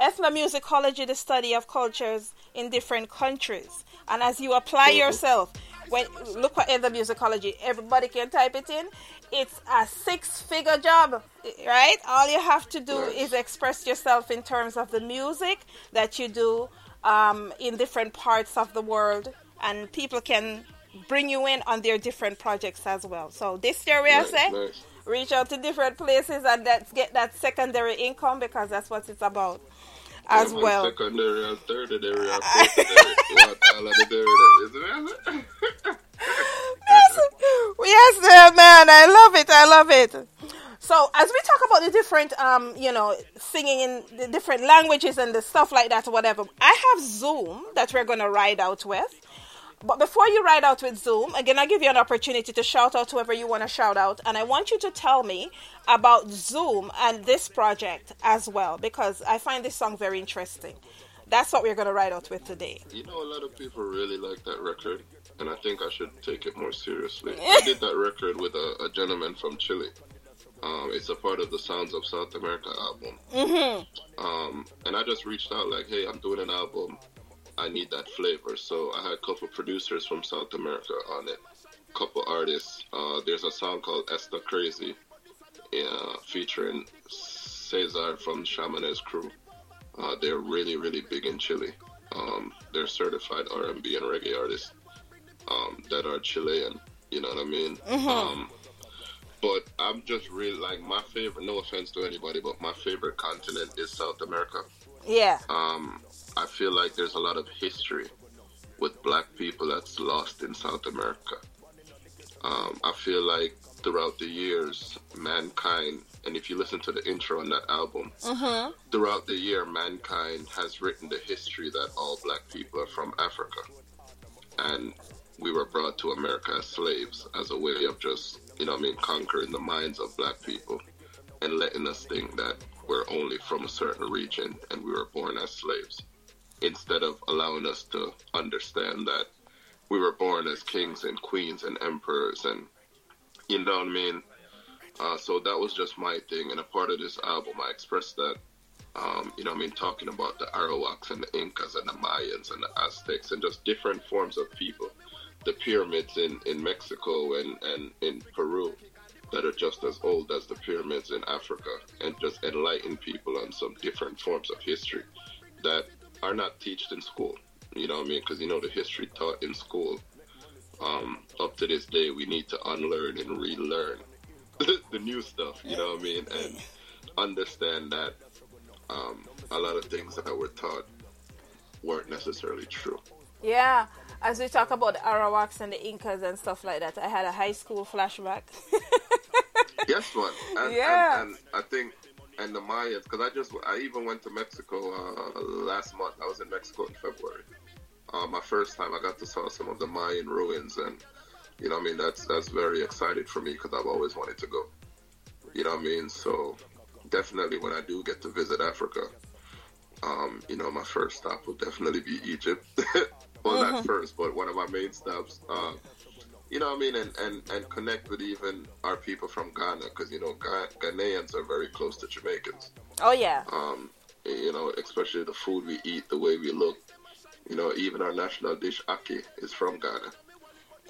Ethnomusicology, the study of cultures in different countries. And as you apply yourself, when look at ethnomusicology, everybody can type it in. It's a six-figure job, right? All you have to do is express yourself in terms of the music that you do um, in different parts of the world, and people can bring you in on their different projects as well. So this year we are
Nice,
saying
nice.
reach out to different places and let's get that secondary income because that's what it's about as well.
Secondary and tertiary and secondary. what all of the dairy that is, man?
yes, yes, man. I love it. I love it. So as we talk about the different, um, you know, singing in the different languages and the stuff like that, whatever, I have Zoom that we're gonna ride out with. But before you ride out with Zoom, again, I give you an opportunity to shout out whoever you want to shout out, and I want you to tell me about Zoom and this project as well because I find this song very interesting. That's what we're gonna ride out with today.
You know, a lot of people really like that record, and I think I should take it more seriously. I did that record with a, a gentleman from Chile. Um, it's a part of the Sounds of South America album. Mm-hmm. Um, and I just reached out like, hey, I'm doing an album. I need that flavor. So I had a couple producers from South America on it, a couple artists. Uh, there's a song called Esta Crazy, uh, featuring Cesar from Shamanez Crew. Uh, they're really, really big in Chile. Um, they're certified R&B and reggae artists um, that are Chilean. You know what I mean? Um, but I'm just really like my favorite. No offense to anybody, but my favorite continent is South America.
Yeah.
Um, I feel like there's a lot of history with black people that's lost in South America. Um, I feel like throughout the years, mankind, and if you listen to the intro on that album, throughout the year, mankind has written the history that all black people are from Africa. And we were brought to America as slaves as a way of just, you know what I mean, conquering the minds of black people and letting us think that we're only from a certain region and we were born as slaves. Instead of allowing us to understand that we were born as kings and queens and emperors and you know what I mean? Uh, so that was just my thing. And a part of this album, I expressed that, um, you know I mean, talking about the Arawaks and the Incas and the Mayans and the Aztecs and just different forms of people. The pyramids in, in Mexico and, and in Peru that are just as old as the pyramids in Africa and just enlighten people on some different forms of history that are not taught in school. You know what I mean? Because you know the history taught in school. Um, up to this day, we need to unlearn and relearn the new stuff. You know what I mean? And understand that um, a lot of things that were taught weren't necessarily true.
Yeah, as we talk about the Arawaks and the Incas and stuff like that, I had a high school flashback.
yes, man. And,
Yeah.
And, and I think, and the Mayans, because I just, I even went to Mexico uh, last month. I was in Mexico in February. Uh, my first time, I got to saw some of the Mayan ruins, and you know, what I mean, that's that's very excited for me because I've always wanted to go. You know what I mean? So definitely, when I do get to visit Africa, um, you know, my first stop will definitely be Egypt. well, not first, but one of my main stops. Uh, you know what I mean, and, and, and connect with even our people from Ghana because you know Ghanaians are very close to Jamaicans.
Oh yeah.
Um, you know, especially the food we eat, the way we look. You know, even our national dish ackee is from Ghana.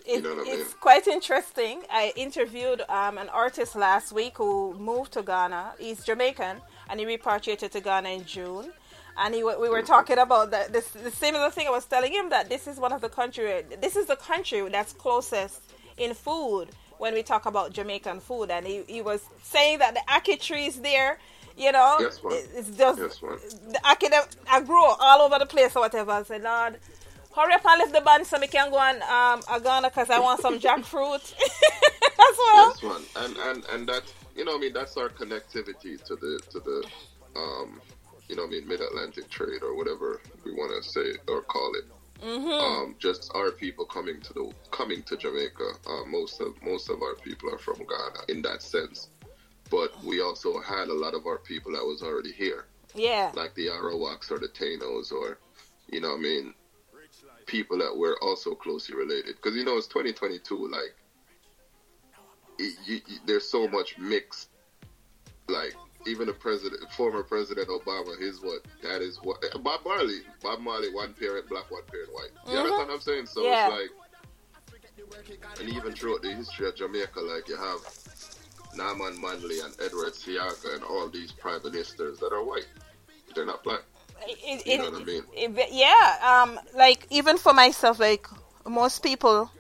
It,
know what I mean?
it's quite interesting. I interviewed um, an artist last week who moved to Ghana. He's Jamaican and he repatriated to Ghana in June. And he, we were talking about the, this, the similar thing. I was telling him that this is one of the country. This is the country that's closest in food when we talk about Jamaican food. And he, he was saying that the ackee trees there, you know,
Yes,
it's just
Yes,
the ackee that I grow all over the place or whatever. I said, Lord, hurry up and lift the band so we can go on um, a Ghana because I want some jackfruit as well.
Yes, one, and and and that you know, I mean, that's our connectivity to the to the, um, you know, what I mean, Mid Atlantic trade or whatever we want to say or call it. Um, just our people coming to the coming to Jamaica. Uh, most of most of our people are from Ghana in that sense, but we also had a lot of our people that was already here,
Yeah.
like the Arawaks or the Tainos or, you know, what I mean, people that were also closely related. Because you know it's 2022, like it, you, you, there's so much mixed. Like even the president, former President Obama, his what that is what Bob Marley, Bob Marley, one parent black, one parent white. You understand what I'm saying? So
Yeah.
it's like, and even throughout the history of Jamaica, like you have Norman Manley and Edward Seaga and all these prime ministers that are white. They're not black.
It,
You
it-
know what I mean?
it- yeah. Um, like even for myself, like most people,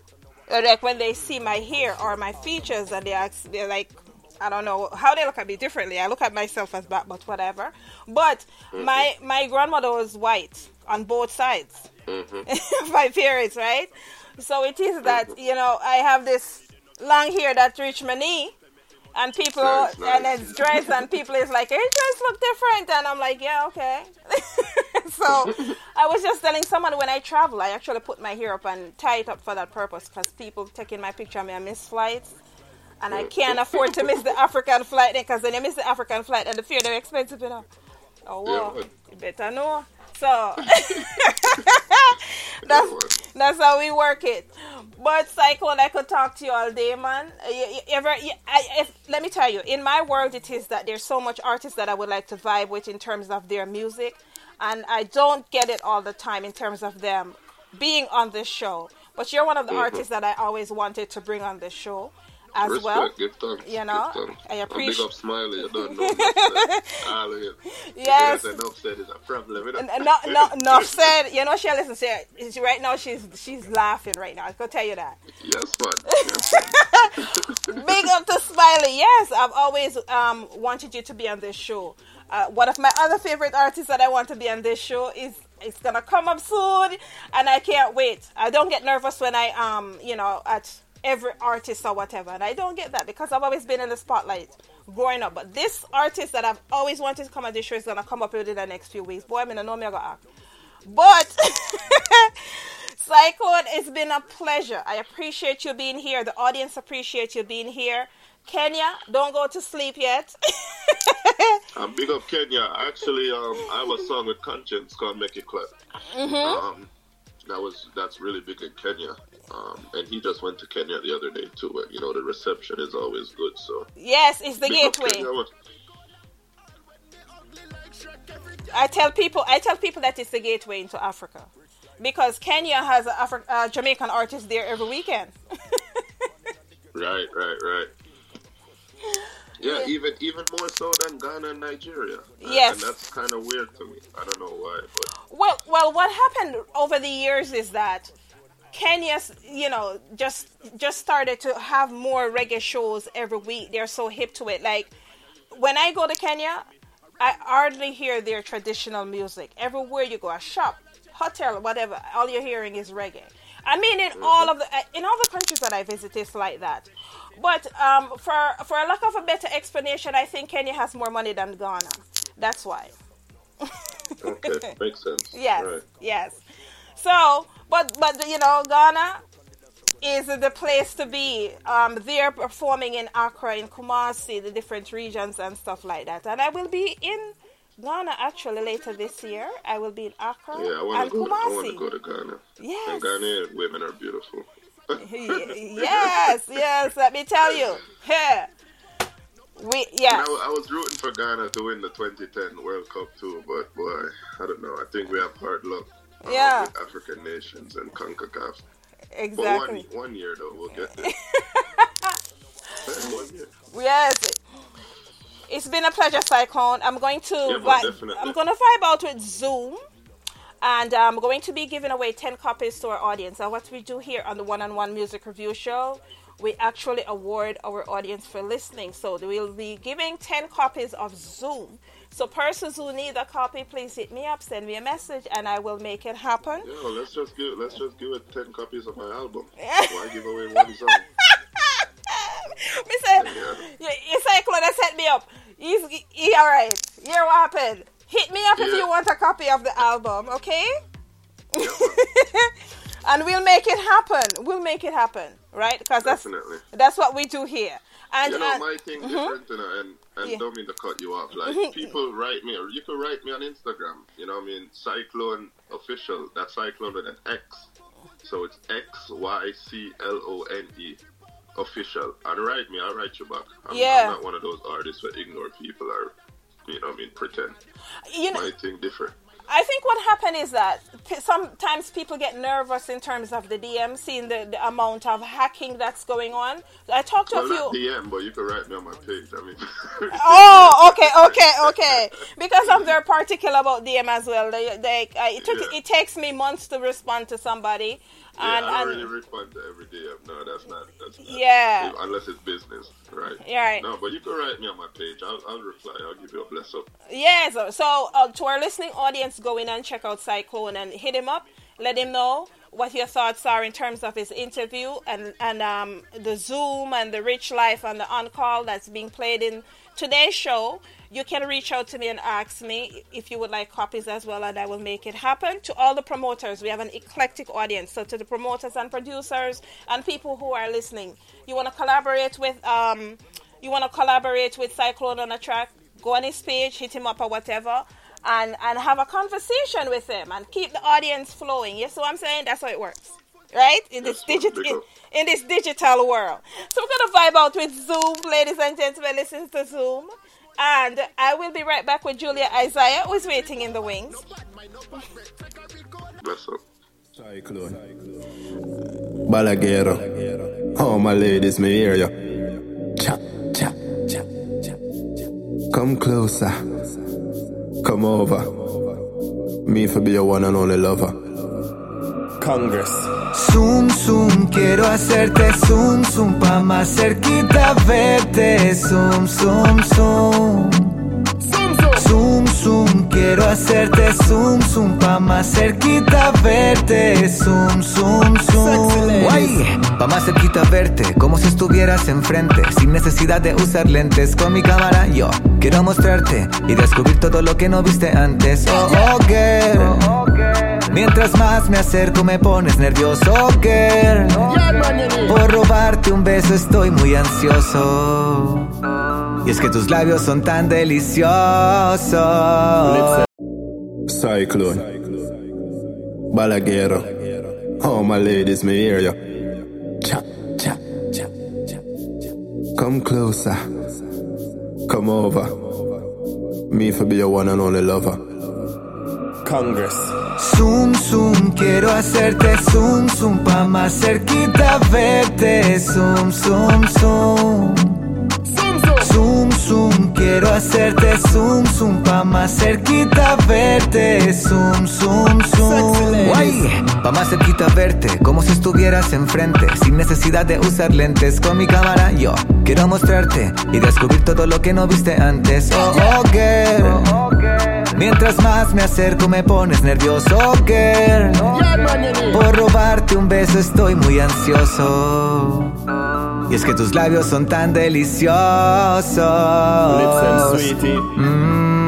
uh, like when they see my hair or my features, and they ask, they're like, I don't know how they look at me differently. I look at myself as black, but whatever. But mm-hmm. my my grandmother was white on both sides. Mm-hmm. my parents, right? So it is mm-hmm. that you know I have this long hair that reach my knee, and people
Nice,
and it's dress, and people is like, "Hey, dress look different," and I'm like, "Yeah, okay." so I was just telling someone when I travel, I actually put my hair up and tie it up for that purpose because people taking my picture of me, I miss flights. And I can't afford to miss the African flight because when you miss the African flight and the fare they're expensive, you know. Oh,
Yeah,
wow.
man.
you better know. So that's that's how we work it. But Xyclone, I could talk to you all day, man. You, you ever? You, I, if, let me tell you, in my world, it is that there's so much artists that I would like to vibe with in terms of their music, and I don't get it all the time in terms of them being on this show. But you're one of the artists that I always wanted to bring on this show as
Respect,
well.
give thanks.
you know,
give thanks.
I appreciate-
Big up Smiley, you don't know. All of.
Yes.
Enough said is a problem. You know?
No, no, enough said. You know, she listen. She, she right now she's she's laughing right now. I can tell you that.
Yes, man. Yes.
Big up to Smiley. Yes, I've always um, wanted you to be on this show. Uh, one of my other favorite artists that I want to be on this show is it's gonna come up soon, and I can't wait. I don't get nervous when I um you know at every artist or whatever, and I don't get that because I've always been in the spotlight growing up. But this artist that I've always wanted to come on this show is gonna come up within the next few weeks. Boy, I mean, I know me I gotta act. But Xyclone, it's been a pleasure. I appreciate you being here. The audience appreciate you being here. Kenya, don't go to sleep yet.
Um, big up Kenya. Actually, um, I have a song with Conscience called "Make It Clap."
Mm-hmm.
Um, that was that's really big in Kenya. Um, and he just went to Kenya the other day too. And you know the reception is always good. So
yes, it's the
big
gateway. I tell people, I tell people that it's the gateway into Africa, because Kenya has a Afri- uh, Jamaican artist there every weekend.
Right, right, right. Yeah, even even more so than Ghana and Nigeria. And-
Yes.
and that's kind of weird to me. I don't know why, but
Well, well, what happened over the years is that Kenya, you know, just just started to have more reggae shows every week. They're so hip to it. Like when I go to Kenya, I hardly hear their traditional music. Everywhere you go, a shop, hotel, whatever, all you're hearing is reggae. I mean, in all of the uh, in all the countries that I visit, it's like that. But um, for for a lack of a better explanation, I think Kenya has more money than Ghana. That's why.
Okay, makes sense.
Yes,
Right.
yes. So, but but you know, Ghana is the place to be. Um, they're performing in Accra, in Kumasi, the different regions and stuff like that. And I will be in Ghana actually later this year. I will be in Accra
Yeah, I
and
go. To, I want to go to Ghana.
Yes.
And Ghanaian women are beautiful.
Yes, yes. Let me tell you. Here, we yeah.
I, I was rooting for Ghana to win the 2010 World Cup too, but boy, I don't know. I think we have hard luck.
Yeah.
African nations and CONCACAF.
Exactly.
But one, one year though, we'll get there.
Yes. It's been a pleasure, Xyclone. I'm going to
Yeah,
vi- I'm going to vibe out with Zoom, and um, I'm going to be giving away ten copies to our audience. And what we do here on the One-on-One Music Review Show, we actually award our audience for listening. So we'll be giving ten copies of Zoom. So persons who need a copy, please hit me up, send me a message, and I will make it happen.
Yo, let's just give let's just give it 10 copies of my album. Why give away one song?
Me say, you, you Xyclone that set me up. He's he, all right. Here what happened. Hit me up if you want a copy of the album, okay? and we'll make it happen. We'll make it happen, right? Because that's that's what we do here. And
you know,
and-
my thing
Mhm.
different, you know, and, and
Yeah.
don't mean to cut you off. Like, people write me, or you can write me on Instagram, you know what I mean? Xyclone Official. That's Cyclone with an X. So it's X Y C L O N E Official. And write me, I'll write you back. I'm,
Yeah.
I'm not one of those artists that ignore people or, you know what I mean, pretend.
you know,
My thing different.
I think what happened is that p- sometimes people get nervous in terms of the DM, seeing the, the amount of hacking that's going on. I talked to
Well,
a few.
DM, but you can write me on my page. I mean,
Oh, okay, okay, okay. Because I'm very particular about DM as well. They, they, uh, it took
Yeah.
it takes me months to respond to somebody,
yeah,
and,
I don't
and
really respond to every DM. No, that's not. That's not.
Yeah.
Unless it's business, right?
Yeah, right.
No, but you can write me on my page. I'll, I'll reply. I'll give you a bless up.
yes. So uh, to our listening audience, go in and check out Xyclone and hit him up. Let him know what your thoughts are in terms of his interview and and um, the Zoom and the Rich Life and the On Call that's being played in today's show. You can reach out to me and ask me if you would like copies as well, and I will make it happen. To all the promoters, we have an eclectic audience. So to the promoters and producers and people who are listening, you want to collaborate with um, you want to collaborate with Xyclone on a track, go on his page, hit him up or whatever, and and have a conversation with him and keep the audience flowing. You see what I'm saying? That's how it works, right? In this digital in, in this digital world. So we're gonna vibe out with Zoom, ladies and gentlemen. Listen to Zoom. And I will be right back with Julia Isaiah, who is waiting in the wings.
Bless up.
Xyclone. Balaguero. Oh, my ladies, me hear ya. Chop, chop, chop, chop, chop. Come closer. Come over. Me for be your one and only lover. Congress.
Zoom, zoom, quiero hacerte zoom, zoom, pa' más cerquita verte. Zoom, zoom, zoom. Zoom, zoom, quiero hacerte zoom, zoom, pa' más cerquita verte. Zoom, zoom, zoom. Guay, pa' más cerquita verte, como si estuvieras enfrente, sin necesidad de usar lentes. Con mi cámara yo quiero mostrarte y descubrir todo lo que no viste antes. Oh, oh, girl. Mientras más me acerco me pones nervioso, girl. Por robarte un beso estoy muy ansioso. Y es que tus labios son tan deliciosos.
Cyclone. Balaguero. Oh, my ladies, me hear ya. Chop, chop, chop, chop. Come closer. Come over. Me for be your one and only lover. Congress.
Zoom, zoom, quiero hacerte zoom, zoom, pa' más cerquita verte. Zoom, zoom, zoom. Zoom, zoom, quiero hacerte zoom, zoom, pa' más cerquita verte. Zoom, zoom, zoom. Guay, pa' más cerquita verte, como si estuvieras enfrente, sin necesidad de usar lentes. Con mi cámara yo quiero mostrarte y descubrir todo lo que no viste antes. Oh, oh, girl. Mientras más me acerco me pones nervioso, girl. Por robarte un beso estoy muy ansioso. Y es que tus labios son tan deliciosos. Mm.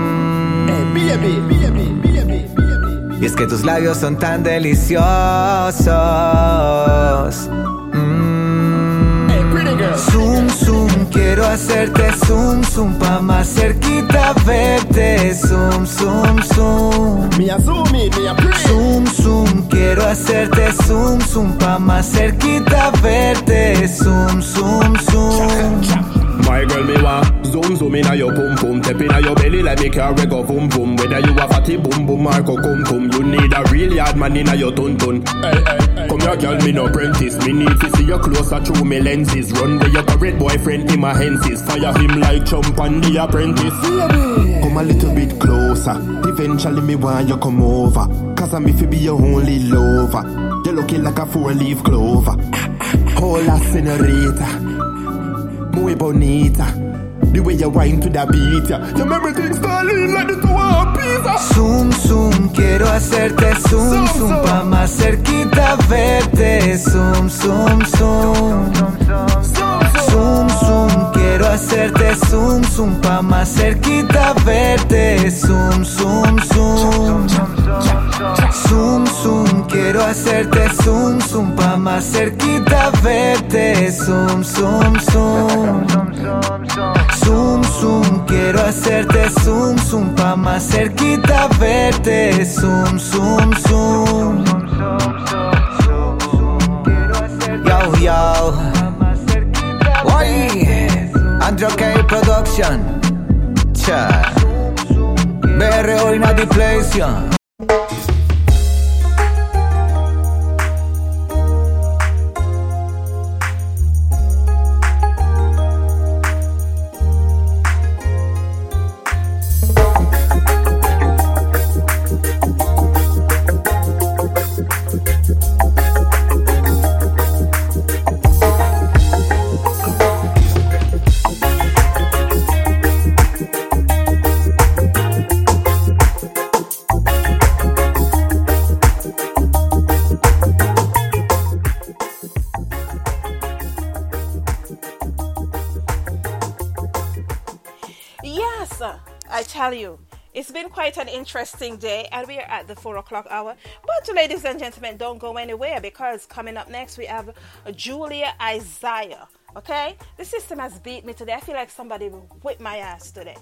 Y es que tus labios son tan deliciosos. Zoom, zoom, quiero hacerte zoom, zoom pa' más cerquita verte. Zoom, zoom, zoom. Zoom, zoom, quiero hacerte zoom, zoom pa' más cerquita verte. Zoom, zoom, zoom.
My girl, me want zoom zoom inna your pum pum, step inna your belly like me carry go boom boom. Whether you a fatty boom boom or go cum cum, you need a real hard man inna your tun tun. Hey, hey, come here, girl, me no apprentice. Me need to see you closer through me lenses. Run with your current boyfriend in my henses. Fire him like chump on the apprentice. Come a little bit closer. Eventually, me want you come over. Cause I'm if you be your only lover. You're looking like a four leaf clover. Hola, senorita. Muy bonita. The way you wine to the beat, yeah. You make me think Stalin like the two of pizza.
Zoom, zoom, quiero hacerte zoom, zoom, pa' más cerquita verte. Zoom, zoom, zoom. Zoom, zoom, quiero hacerte zoom, zoom, pa' más cerquita verte. Zoom, zoom, zoom. Zoom, zoom, quiero hacerte zoom, zoom, pa' más cerquita verte. Zoom, zoom, zoom. Zoom, zoom, quiero hacerte zoom, zoom, pa' más cerquita verte. Zoom, zoom, zoom. Yo, yo. Oye, Andrew K Production. Cha. BR hoy na
you, it's been quite an interesting day, and we are at the four o'clock hour. But, ladies and gentlemen, don't go anywhere because coming up next we have Julia Isaiah. Okay, the system has beat me today. I feel like somebody whipped my ass today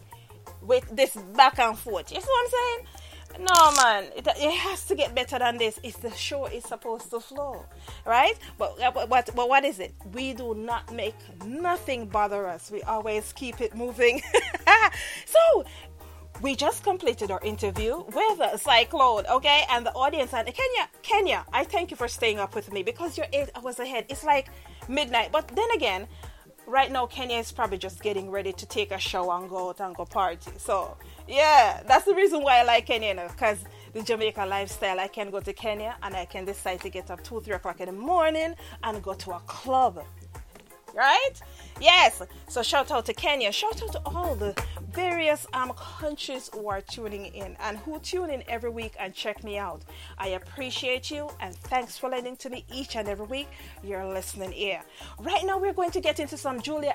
with this back and forth. You see what I'm saying? No, man, it, it has to get better than this. It's the show is supposed to flow, right? But, uh, but, but, but what is it? We do not make nothing bother us. We always keep it moving. so, we just completed our interview with Xyclone, okay? And the audience and Kenya, Kenya, I thank you for staying up with me because you're eight hours ahead. It's like midnight. But then again, right now Kenya is probably just getting ready to take a shower and go out and go party. So yeah, that's the reason why I like Kenya because the Jamaica lifestyle. I can go to Kenya and I can decide to get up two, three o'clock in the morning and go to a club. Right? Yes. So shout out to Kenya. Shout out to all the various um countries who are tuning in and who tune in every week and check me out. I appreciate you and thanks for listening to me each and every week. You're listening here. Right now we're going to get into some Julia.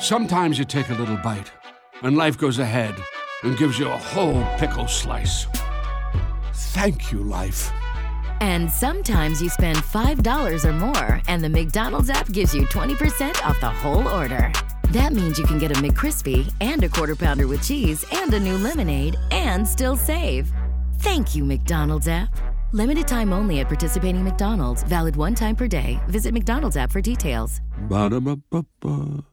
Sometimes you take a little bite, and life goes ahead and gives you a whole pickle slice. Thank you, life.
And sometimes you spend $5 or more, and the McDonald's app gives you 20% off the whole order. That means you can get a McCrispy and a quarter pounder with cheese and a new lemonade and still save. Thank you, McDonald's app. Limited time only at participating McDonald's. Valid one time per day. Visit McDonald's app for details.
Ba-da-ba-ba-ba.